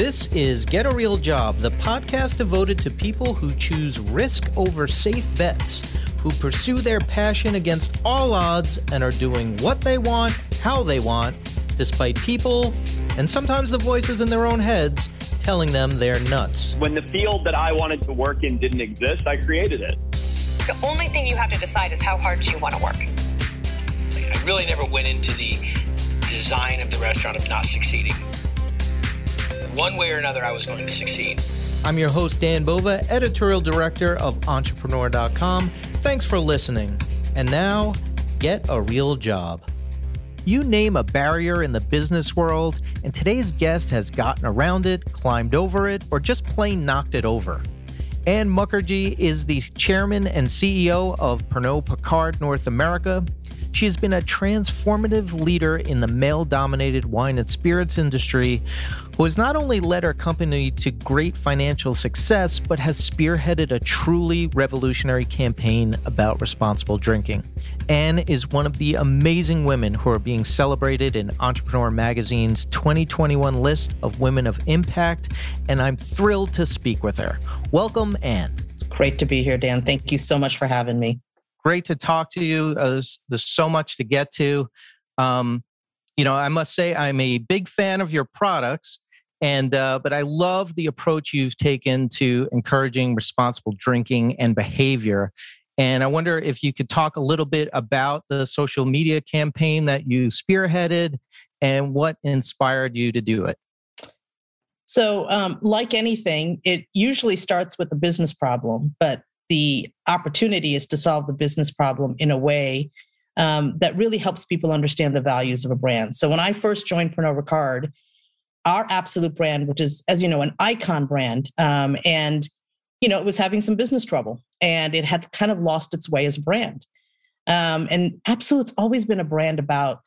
This is Get a Real Job, the podcast devoted to people who choose risk over safe bets, who pursue their passion against all odds and are doing what they want, how they want, despite people and sometimes the voices in their own heads telling them they're nuts. When the field that I wanted to work in didn't exist, I created it. The only thing you have to decide is how hard do you want to work. I really never went into the design of the restaurant of not succeeding. One way or another, I was going to succeed. I'm your host, Dan Bova, editorial director of Entrepreneur.com. Thanks for listening. And now, get a real job. You name a barrier in the business world, and today's guest has gotten around it, climbed over it, or just plain knocked it over. Ann Mukherjee is the chairman and CEO of Pernod Ricard North America. She has been a transformative leader in the male dominated wine and spirits industry who has not only led her company to great financial success, but has spearheaded a truly revolutionary campaign about responsible drinking. Ann is one of the amazing women who are being celebrated in Entrepreneur Magazine's 2021 list of women of impact, and I'm thrilled to speak with her. Welcome, Ann. It's great to be here, Dan. Thank you so much for having me. Great to talk to you. Uh, there's, there's, so much to get to. Um, you know, I must say I'm a big fan of your products and uh, but I love the approach you've taken to encouraging responsible drinking and behavior. And I wonder if you could talk a little bit about the social media campaign that you spearheaded and what inspired you to do it. So, um, like anything, it usually starts with a business problem, but the opportunity is to solve the business problem in a way um, that really helps people understand the values of a brand. So, when I first joined Pernod Ricard, our Absolut brand, which is, as you know, an icon brand, um, and you know, it was having some business trouble, and it had kind of lost its way as a brand. Um, and Absolut's always been a brand about,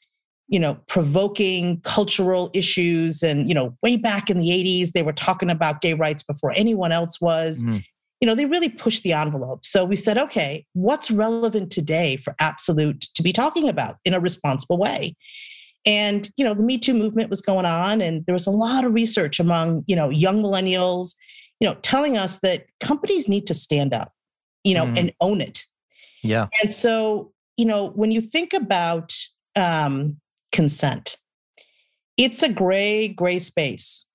you know, provoking cultural issues. And you know, way back in the '80s, they were talking about gay rights before anyone else was. Mm. You know, they really pushed the envelope. So we said, okay, what's relevant today for Absolut to be talking about in a responsible way? And, you know, the Me Too movement was going on, and there was a lot of research among, you know, young millennials, you know, telling us that companies need to stand up, you know, mm. and own it. Yeah. And so, you know, when you think about um, consent, it's a gray, gray space.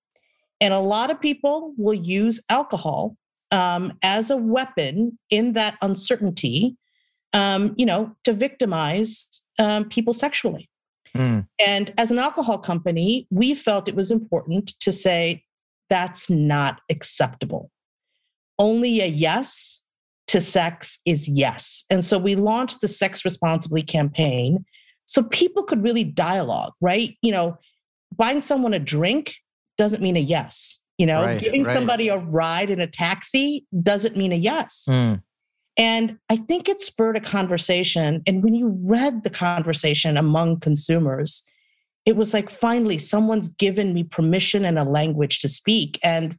And a lot of people will use alcohol um, as a weapon in that uncertainty, um, you know, to victimize um, people sexually. Mm. And as an alcohol company, we felt it was important to say that's not acceptable. Only a yes to sex is yes. And so we launched the Sex Responsibly campaign so people could really dialogue, right? You know, buying someone a drink doesn't mean a yes. You know, right, giving right. somebody a ride in a taxi doesn't mean a yes. Mm. And I think it spurred a conversation. And when you read the conversation among consumers, it was like finally someone's given me permission and a language to speak. And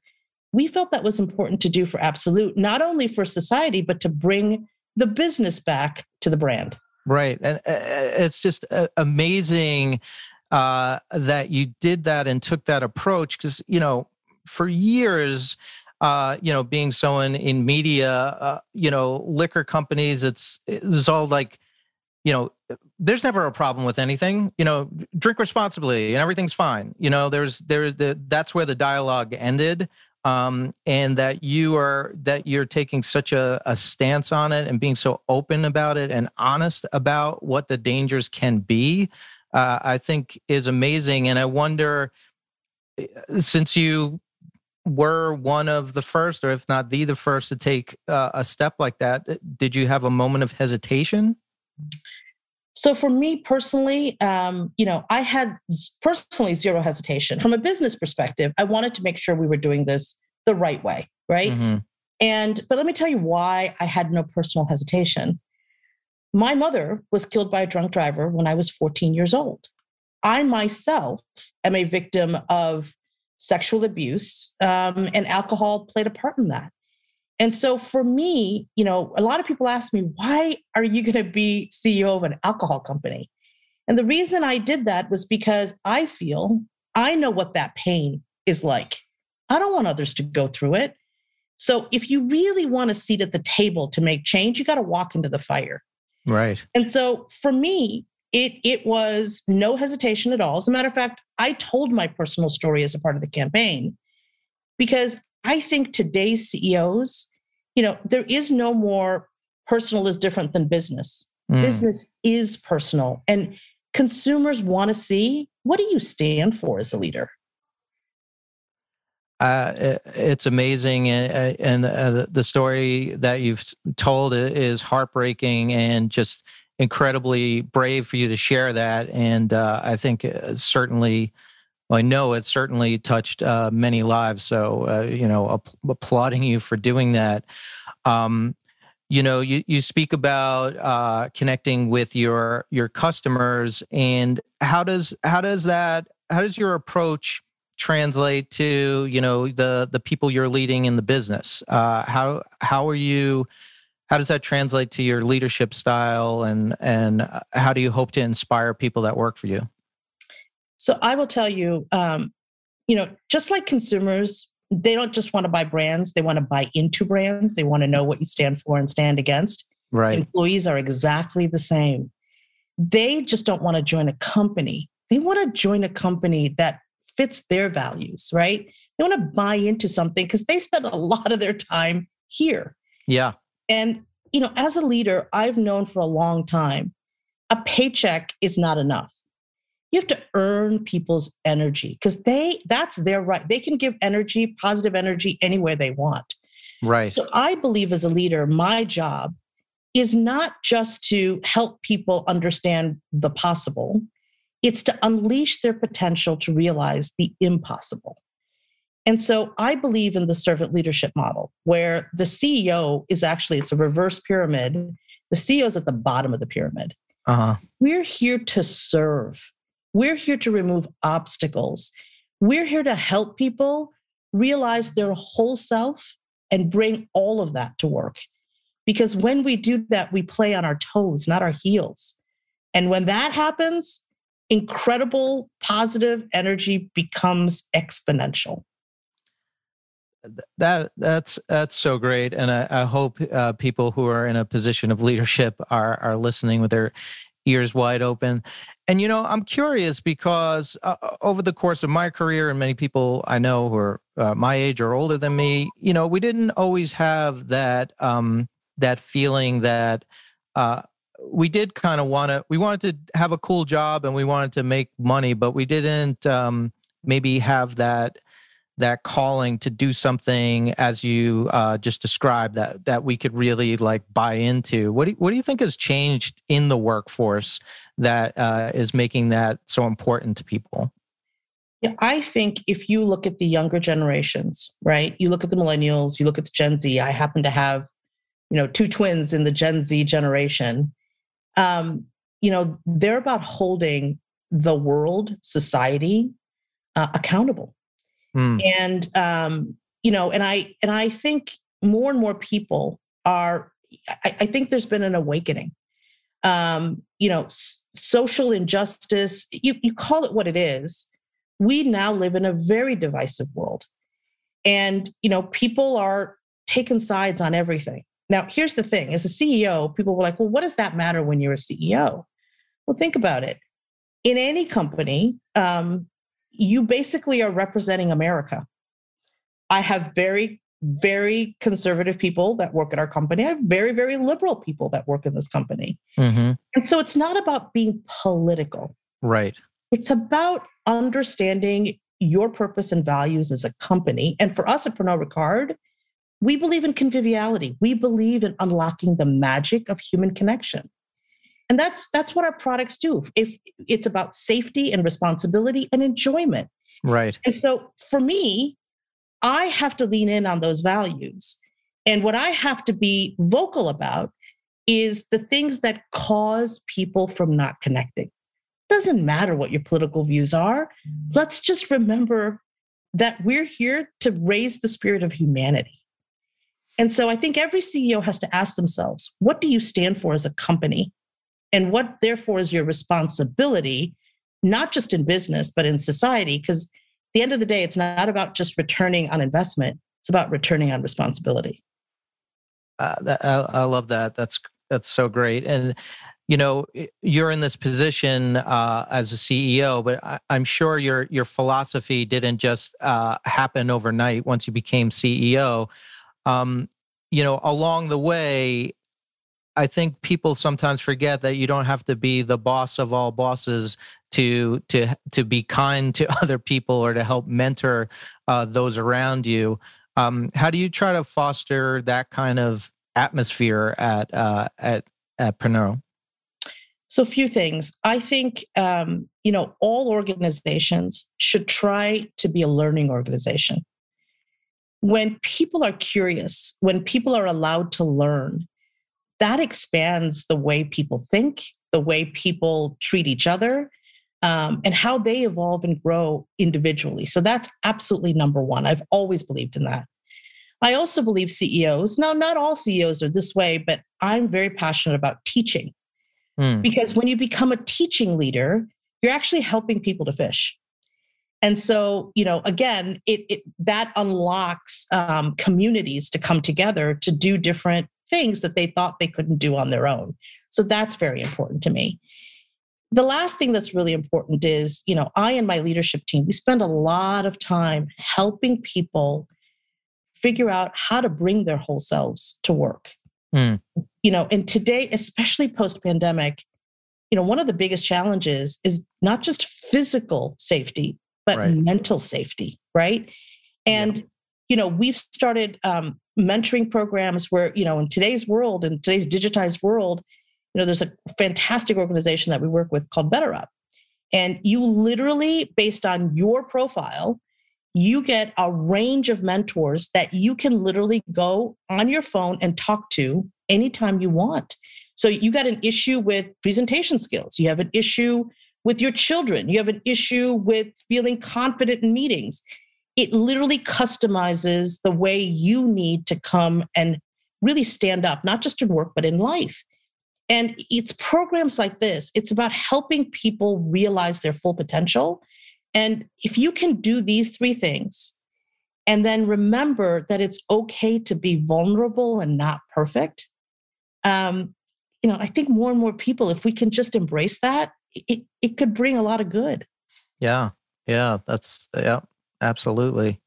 we felt that was important to do for Absolut, not only for society, but to bring the business back to the brand. Right. And uh, uh, it's just uh, amazing uh, that you did that and took that approach because, you know, for years, uh, you know, being someone in media, uh, you know, liquor companies, it's it's all like, you know, there's never a problem with anything. You know, drink responsibly and everything's fine. You know, there's there's the that's where the dialogue ended. Um, and that you are that you're taking such a, a stance on it and being so open about it and honest about what the dangers can be, uh, I think is amazing. And I wonder, eh, since you were one of the first, or if not the the first, to take uh, a step like that. Uh, did you have a moment of hesitation? So for me personally, um, you know, I had personally zero hesitation. From a business perspective, I wanted to make sure we were doing this the right way, right? Mm-hmm. And but let me tell you why I had no personal hesitation. My mother was killed by a drunk driver when I was 14 years old. I myself am a victim of sexual abuse, um, and alcohol played a part in that. And so for me, you know, a lot of people ask me, why are you going to be CEO of an alcohol company? And the reason I did that was because I feel I know what that pain is like. I don't want others to go through it. So if you really want a seat at the table to make change, you got to walk into the fire. Right. And so for me, it it was no hesitation at all. As a matter of fact, I told my personal story as a part of the campaign because I think today's CEOs, you know, there is no more personal is different than business. Mm. Business is personal and consumers want to see what do you stand for as a leader? Uh, it's amazing, and, and uh, the story that you've told is heartbreaking and just incredibly brave for you to share that. And uh, I think uh, certainly, well, I know it certainly touched uh, many lives. So uh, you know, applauding you for doing that. Um, you know, you, you speak about connecting with your your customers, and how does how does that how does your approach translate to you know the the people you're leading in the business uh, how how are you how does that translate to your leadership style and and uh, how do you hope to inspire people that work for you so i will tell you um, you know just like consumers they don't just want to buy brands they want to buy into brands they want to know what you stand for and stand against right employees are exactly the same they just don't want to join a company they want to join a company that fits their values, right? They want to buy into something because they spend a lot of their time here. Yeah. And, you know, as a leader, I've known for a long time a paycheck is not enough. You have to earn people's energy because they that's their right. They can give energy, positive energy anywhere they want. Right. So I believe as a leader, my job is not just to help people understand the possible, it's to unleash their potential to realize the impossible. And so I believe in the servant leadership model where the CEO is actually it's a reverse pyramid. The CEO is at the bottom of the pyramid. Uh-huh. We're here to serve. We're here to remove obstacles. We're here to help people realize their whole self and bring all of that to work. Because when we do that, we play on our toes, not our heels. And when that happens, incredible positive energy becomes exponential that that's that's so great and i, I hope uh, people who are in a position of leadership are are listening with their ears wide open. And you know i'm curious because uh, over the course of my career and many people i know who are uh, my age or older than me you know we didn't always have that um that feeling that uh, we did kind of want to we wanted to have a cool job and we wanted to make money but we didn't um, maybe have that that calling to do something as you uh, just described that that we could really like buy into what do you, what do you think has changed in the workforce that uh, is making that so important to people yeah, I think if you look at the younger generations, right? You look at the millennials, you look at the Gen Z. I happen to have, you know, two twins in the Gen Z generation um, you know, they're about holding the world, society uh, accountable. Mm. And um, you know, and I and I think more and more people are. I, I think there's been an awakening. Um, you know, s- social injustice. You you call it what it is. We now live in a very divisive world, and you know, people are taking sides on everything. Now, here's the thing as a CEO, people were like, well, what does that matter when you're a CEO? Well, think about it. In any company, um, you basically are representing America. I have very, very conservative people that work at our company. I have very, very liberal people that work in this company. Mm-hmm. And so it's not about being political. Right. It's about understanding your purpose and values as a company. And for us at Pernod Ricard, we believe in conviviality. We believe in unlocking the magic of human connection. And that's that's what our products do. If it's about safety and responsibility and enjoyment. Right. And so for me, I have to lean in on those values. And what I have to be vocal about is the things that cause people from not connecting. Doesn't matter what your political views are. Mm. Let's just remember that we're here to raise the spirit of humanity. And so I think every CEO has to ask themselves, what do you stand for as a company? And what, therefore, is your responsibility, not just in business, but in society? Because at the end of the day, it's not about just returning on investment. It's about returning on responsibility. Uh, that, I, I, love that. That's that's so great. And you know, you're in this position uh, as a CEO, but I, am sure your your philosophy didn't just uh, happen overnight. Once you became CEO, um, you know, along the way, I think people sometimes forget that you don't have to be the boss of all bosses to to to be kind to other people or to help mentor uh, those around you. Um, how do you try to foster that kind of atmosphere at uh, at at Pernod? So, a few things. I think um, you know all organizations should try to be a learning organization. When people are curious, when people are allowed to learn, that expands the way people think, the way people treat each other, um, and how they evolve and grow individually. So that's absolutely number one. I've always believed in that. I also believe CEOs, now, not all CEOs are this way, but I'm very passionate about teaching. Mm. Because when you become a teaching leader, you're actually helping people to fish. And so, you know, again, it, it that unlocks um, communities to come together to do different things that they thought they couldn't do on their own. So that's very important to me. The last thing that's really important is, you know, I and my leadership team, we spend a lot of time helping people figure out how to bring their whole selves to work. Mm. You know, and today, especially post pandemic, you know, one of the biggest challenges is not just physical safety, but right. mental safety, right? And, yeah. you know, we've started um, mentoring programs where you know in today's world in today's digitized world you know there's a fantastic organization that we work with called BetterUp. And you literally based on your profile you get a range of mentors that you can literally go on your phone and talk to anytime you want. So you got an issue with presentation skills. You have an issue with your children. You have an issue with feeling confident in meetings it literally customizes the way you need to come and really stand up, not just in work, but in life. And it's programs like this, it's about helping people realize their full potential. And if you can do these three things, and then remember that it's okay to be vulnerable and not perfect, um, you know, I think more and more people, if we can just embrace that, it, it could bring a lot of good. Yeah. Yeah. That's, yeah, absolutely.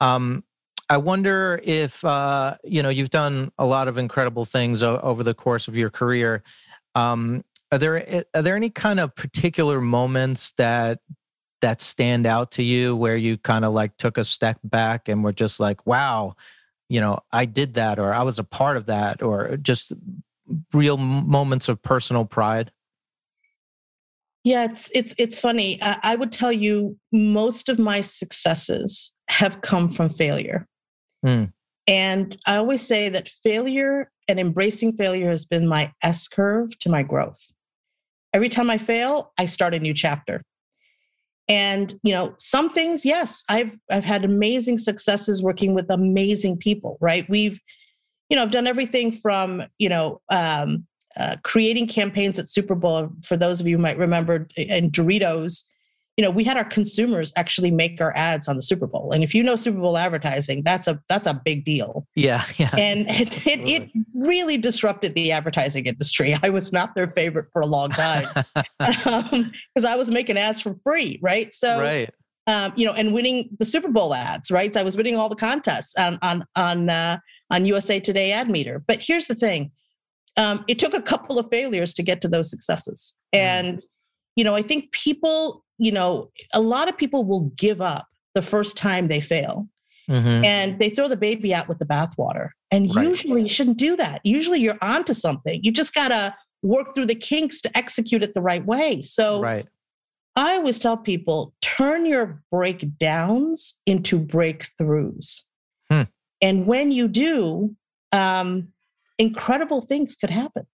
Um, I wonder if uh, you know you've done a lot of incredible things o- over the course of your career. Um, are there are there any kind of particular moments that that stand out to you where you kind of like took a step back and were just like, wow, you know, I did that, or I was a part of that, or just real moments of personal pride? Yeah, it's it's it's funny. I, I would tell you most of my successes have come from failure. Mm. And I always say that failure and embracing failure has been my S curve to my growth. Every time I fail, I start a new chapter. And you know, some things, yes, I've I've had amazing successes working with amazing people. Right? We've, you know, I've done everything from you know um, uh, creating campaigns at Super Bowl. For those of you who might remember, in Doritos, you know, we had our consumers actually make our ads on the Super Bowl. And if you know Super Bowl advertising, that's a that's a big deal. Yeah, yeah. And it, it, it really disrupted the advertising industry. I was not their favorite for a long time because um, I was making ads for free, right? So, right. Um, you know, and winning the Super Bowl ads, right? So I was winning all the contests on on on uh, on USA Today Ad Meter. But here's the thing: um, it took a couple of failures to get to those successes. Mm. And, you know, I think people, you know, a lot of people will give up the first time they fail. Mm-hmm. And they throw the baby out with the bathwater. And right. usually you shouldn't do that. Usually you're onto something. You just got to work through the kinks to execute it the right way. So right. I always tell people turn your breakdowns into breakthroughs. Hmm. And when you do, um, incredible things could happen.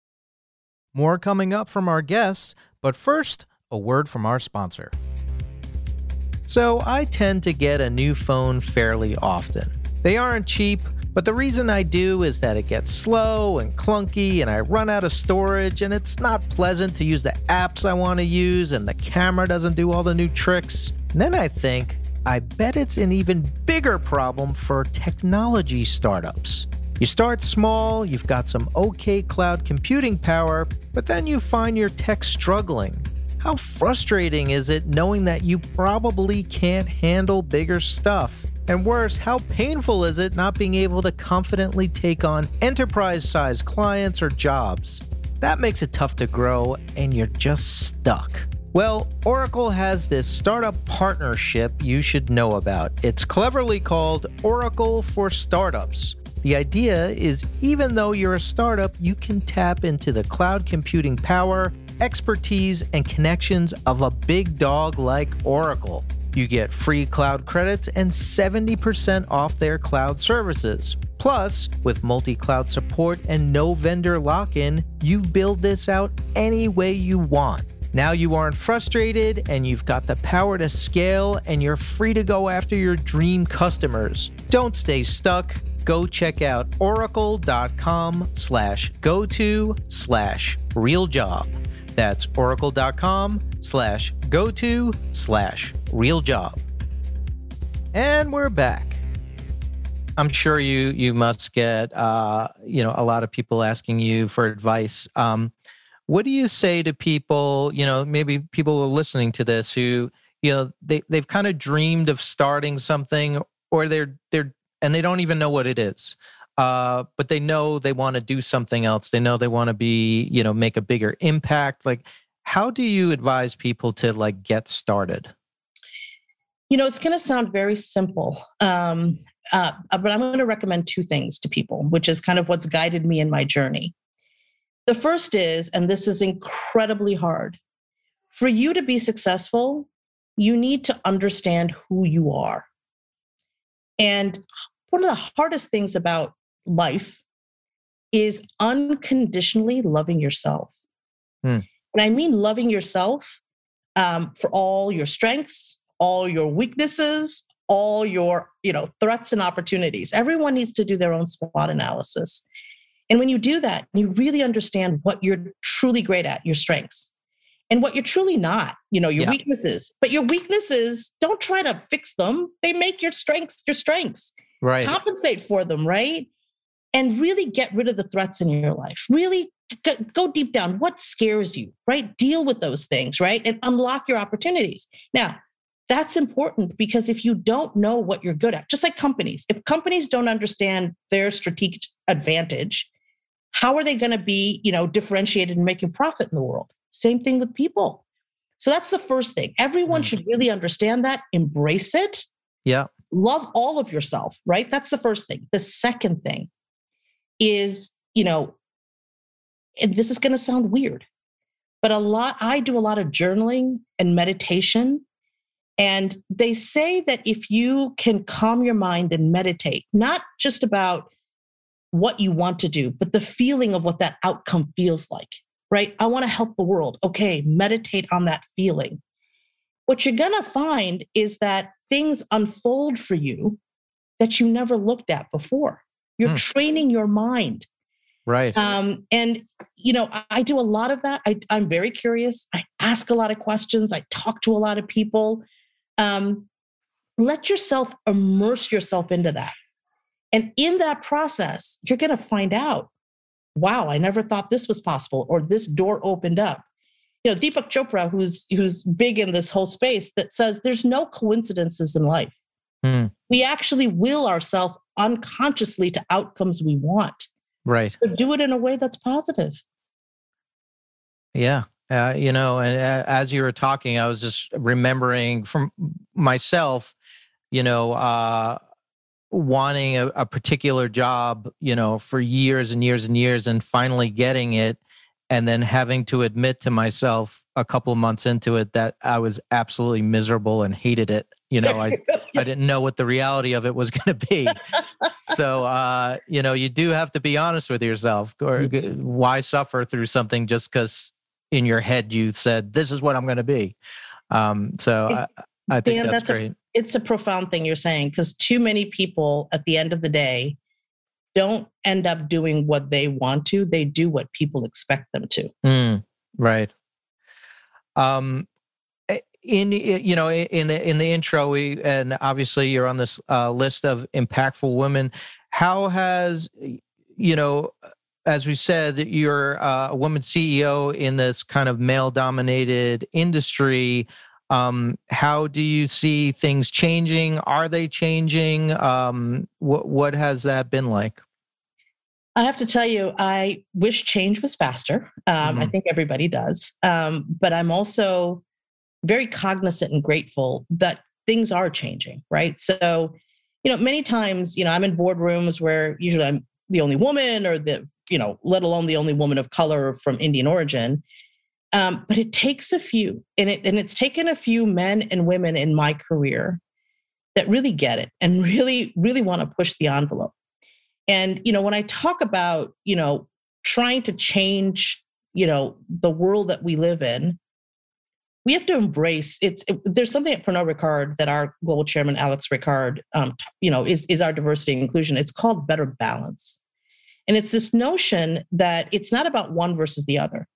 More coming up from our guests, but first, a word from our sponsor. So, I tend to get a new phone fairly often. They aren't cheap, but the reason I do is that it gets slow and clunky, and I run out of storage, and it's not pleasant to use the apps I want to use, and the camera doesn't do all the new tricks. And then I think, I bet it's an even bigger problem for technology startups. You start small, you've got some okay cloud computing power, but then you find your tech struggling. How frustrating is it knowing that you probably can't handle bigger stuff? And worse, how painful is it not being able to confidently take on enterprise sized clients or jobs? That makes it tough to grow, and you're just stuck. Well, Oracle has this startup partnership you should know about. It's cleverly called Oracle for Startups. The idea is even though you're a startup, you can tap into the cloud computing power, expertise, and connections of a big dog like Oracle. You get free cloud credits and 70% off their cloud services. Plus, with multi cloud support and no vendor lock in, you build this out any way you want. Now you aren't frustrated and you've got the power to scale and you're free to go after your dream customers. Don't stay stuck go check out oracle.com slash go to slash real job. That's oracle.com slash go to slash real job. And we're back. I'm sure you you must get uh, you know a lot of people asking you for advice. Um, what do you say to people? You know, maybe people are listening to this who you know they they've kind of dreamed of starting something, or they're they're and they don't even know what it is. Uh, but they know they want to do something else. They know they want to be, you know, make a bigger impact. Like, how do you advise people to like get started? You know, it's going to sound very simple, um, uh, but I'm going to recommend two things to people, which is kind of what's guided me in my journey. The first is, and this is incredibly hard, for you to be successful, you need to understand who you are. And one of the hardest things about life is unconditionally loving yourself. Hmm. And I mean loving yourself um, for all your strengths, all your weaknesses, all your you know threats and opportunities. Everyone needs to do their own SWOT analysis. And when you do that, you really understand what you're truly great at, your strengths and what you're truly not, you know, your yeah. weaknesses. But your weaknesses, don't try to fix them. They make your strengths your strengths. Right. Compensate for them, right? And really get rid of the threats in your life. Really go deep down. What scares you, right? Deal with those things, right? And unlock your opportunities. Now, that's important because if you don't know what you're good at, just like companies, if companies don't understand their strategic advantage, how are they going to be, you know, differentiated and making profit in the world? Same thing with people. So that's the first thing. Everyone mm. should really understand that, embrace it. Yeah. Love all of yourself, right? That's the first thing. The second thing is, you know, and this is going to sound weird, but a lot, I do a lot of journaling and meditation. And they say that if you can calm your mind and meditate, not just about what you want to do, but the feeling of what that outcome feels like right? I want to help the world. Okay, meditate on that feeling. What you're going to find is that things unfold for you that you never looked at before. You're hmm. training your mind. Right. Um, and, you know, I, do a lot of that. I, I'm very curious. I ask a lot of questions. I talk to a lot of people. Um, let yourself immerse yourself into that. And in that process, you're going to find out wow, I never thought this was possible, or this door opened up. You know, Deepak Chopra, who's who's big in this whole space, that says there's no coincidences in life. Hmm. We actually will ourselves unconsciously to outcomes we want. Right. So do it in a way that's positive. Yeah. Uh, you know, and uh, as you were talking, I was just remembering from myself, you know, uh, wanting a, a, particular job, you know, for years and years and years and finally getting it and then having to admit to myself a couple of months into it that I was absolutely miserable and hated it. You know, I yes. I didn't know what the reality of it was going to be. so, uh, you know, you do have to be honest with yourself. Or mm-hmm. why suffer through something just because in your head you said this is what I'm going to be. Um, so I, I think Dan, that's, that's, great. A, it's a profound thing you're saying because too many people at the end of the day don't end up doing what they want to they do what people expect them to. Mm, right. Um in you know in the in the intro we and obviously you're on this uh, list of impactful women how has you know as we said you're uh, a woman ceo in this kind of male dominated industry um, how do you see things changing are they changing um, what what has that been like I have to tell you, I wish change was faster. Um, mm-hmm. I think everybody does. Um, but I'm also very cognizant and grateful that things are changing, right? So, you know, many times, you know, I'm in boardrooms where usually I'm the only woman or the, you know, let alone the only woman of color from Indian origin. Um, but it takes a few, and it and it's taken a few men and women in my career that really get it and really, really want to push the envelope. And you know, when I talk about, you know, trying to change, you know, the world that we live in, we have to embrace it's it, there's something at Pernod Ricard that our global chairman Alex Ricard um, you know is is our diversity and inclusion. It's called better balance. And it's this notion that it's not about one versus the other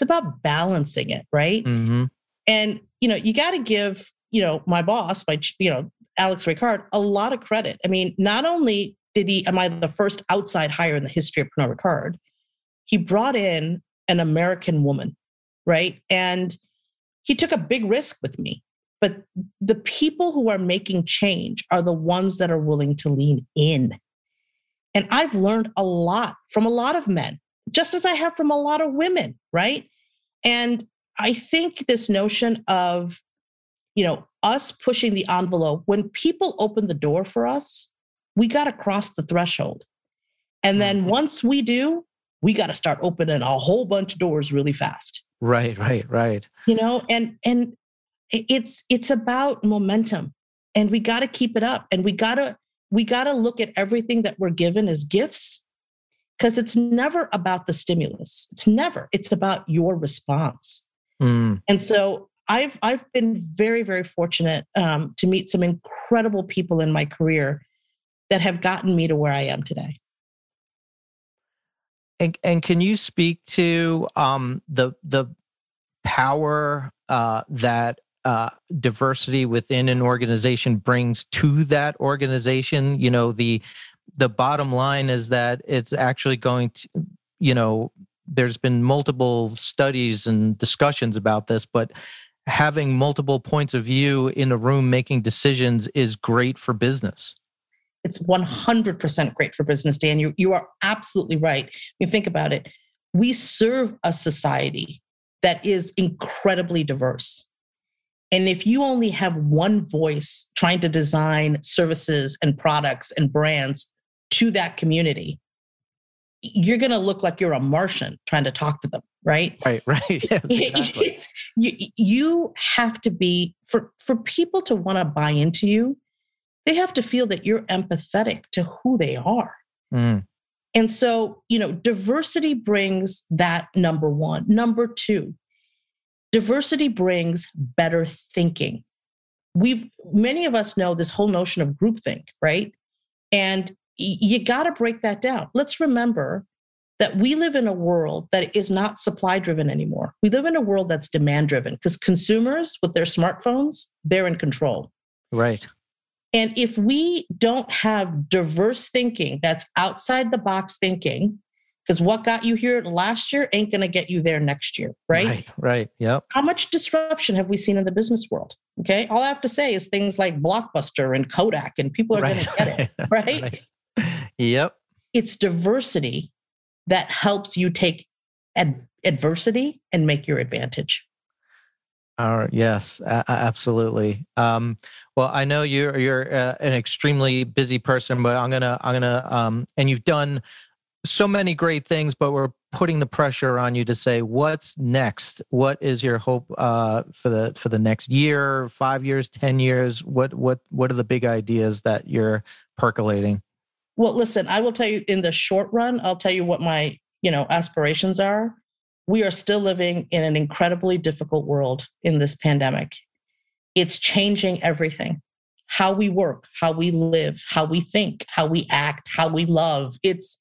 it's about balancing it right mm-hmm. and you know you got to give you know my boss my you know Alex Ricard a lot of credit i mean not only did he am i the first outside hire in the history of Pernod Ricard he brought in an american woman right and he took a big risk with me. But the people who are making change are the ones that are willing to lean in. And I've learned a lot from a lot of men, just as I have from a lot of women, right? And I think this notion of, you know, us pushing the envelope, when people open the door for us, we got to cross the threshold. And then mm-hmm. once we do, we got to start opening a whole bunch of doors really fast. Right, right, right. You know, and and it's it's about momentum and we got to keep it up and we got to we got to look at everything that we're given as gifts because it's never about the stimulus. It's never. It's about your response. Mm. And so I've I've been very very fortunate um, to meet some incredible people in my career that have gotten me to where I am today. And and can you speak to um, the the power uh, that uh, diversity within an organization brings to that organization? You know, the the bottom line is that it's actually going to, you know, there's been multiple studies and discussions about this, but having multiple points of view in a room making decisions is great for business. It's 100% great for business, Dan. You, you are absolutely right. You think about it. We serve a society that is incredibly diverse. And if you only have one voice trying to design services and products and brands to that community, you're going to look like you're a Martian trying to talk to them, right? Right, right. Yes, exactly. you, you have to be, for, for people to want to buy into you, they have to feel that you're empathetic to who they are. Mm. And so, you know, diversity brings that number one. Number two, diversity brings better thinking. We've, many of us know this whole notion of groupthink, right? And you got to break that down. Let's remember that we live in a world that is not supply driven anymore. We live in a world that's demand driven because consumers with their smartphones, they're in control. Right. And if we don't have diverse thinking that's outside the box thinking, because what got you here last year ain't going to get you there next year, right? Right, right. Yep. How much disruption have we seen in the business world? Okay. All I have to say is things like Blockbuster and Kodak, and people are right, going to get it, right? right? Yep. It's diversity that helps you take ad- adversity and make your advantage. Uh, yes, absolutely. Um, well, I know you're you're uh, an extremely busy person, but I'm gonna I'm gonna um, and you've done so many great things, but we're putting the pressure on you to say what's next. What is your hope uh, for the for the next year, five years, ten years? What what what are the big ideas that you're percolating? Well, listen, I will tell you in the short run. I'll tell you what my you know aspirations are we are still living in an incredibly difficult world in this pandemic. It's changing everything how we work, how we live, how we think, how we act, how we love. It's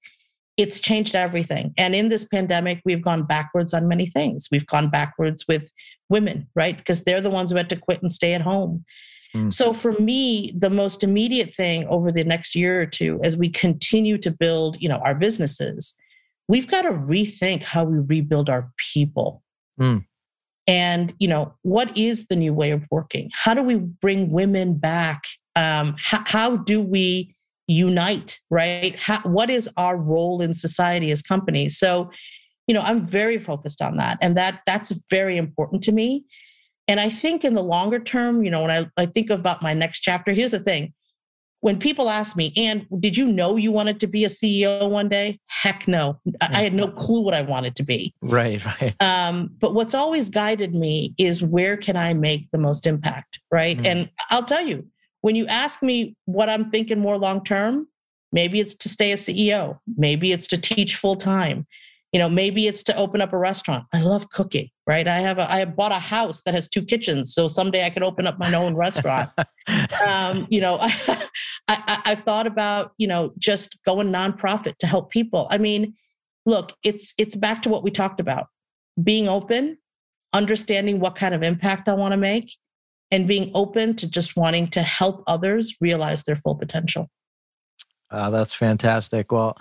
it's changed everything. And in this pandemic, we've gone backwards on many things. We've gone backwards with women, right? Because they're the ones who had to quit and stay at home. Mm. So for me, the most immediate thing over the next year or two, as we continue to build, you know, our businesses, we've got to rethink how we rebuild our people. Mm. And you know, what is the new way of working? How do we bring women back? Um, how, how do we unite? Right? How, what is our role in society as companies? So, you know, I'm very focused on that, and that that's very important to me. And I think in the longer term, you know, when I, I think about my next chapter, here's the thing. When people ask me, and did you know you wanted to be a CEO one day? Heck no. I had no clue what I wanted to be. Right, right. Um, but what's always guided me is where can I make the most impact? Right. Mm. And I'll tell you, when you ask me what I'm thinking more long term, maybe it's to stay a CEO, maybe it's to teach full time you know maybe it's to open up a restaurant. I love cooking right? I have a i bought a house that has two kitchens so someday i could open up my own restaurant. Um, you know I, I i've thought about you know just going nonprofit to help people. I mean look it's it's back to what we talked about. Being open understanding what kind of impact i want to make and being open to just wanting to help others realize their full potential. Uh, that's fantastic. Well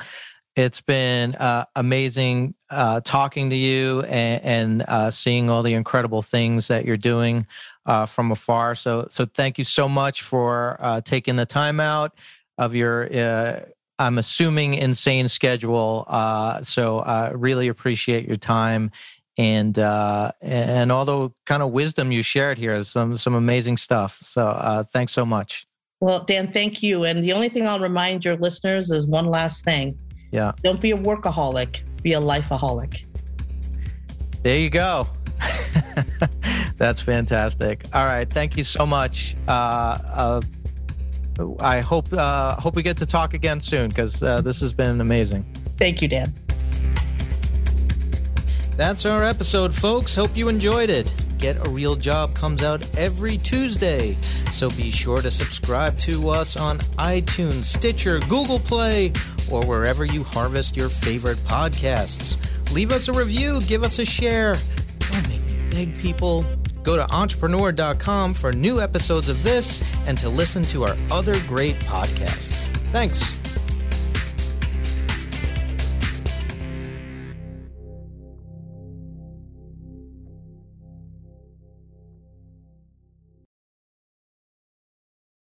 it's been uh, amazing uh, talking to you and, and uh, seeing all the incredible things that you're doing uh, from afar. So, so thank you so much for uh, taking the time out of your, uh, I'm assuming, insane schedule. so, I really appreciate your time and and all the kind of wisdom you shared here. Some some amazing stuff. So, thanks so much. Well, Dan, thank you. And the only thing I'll remind your listeners is one last thing yeah. Don't be a workaholic, be a lifeaholic. There you go. That's fantastic. All right. Thank you so much. Uh, uh, I hope uh, hope we get to talk again soon because uh, this has been amazing. Thank you, Dan. That's our episode, folks. Hope you enjoyed it. Get a Real Job comes out every Tuesday, so be sure to subscribe to us on iTunes, Stitcher, Google Play, or wherever you harvest your favorite podcasts. Leave us a review, give us a share. Don't make beg people. Go to entrepreneur.com for new episodes of this and to listen to our other great podcasts. Thanks.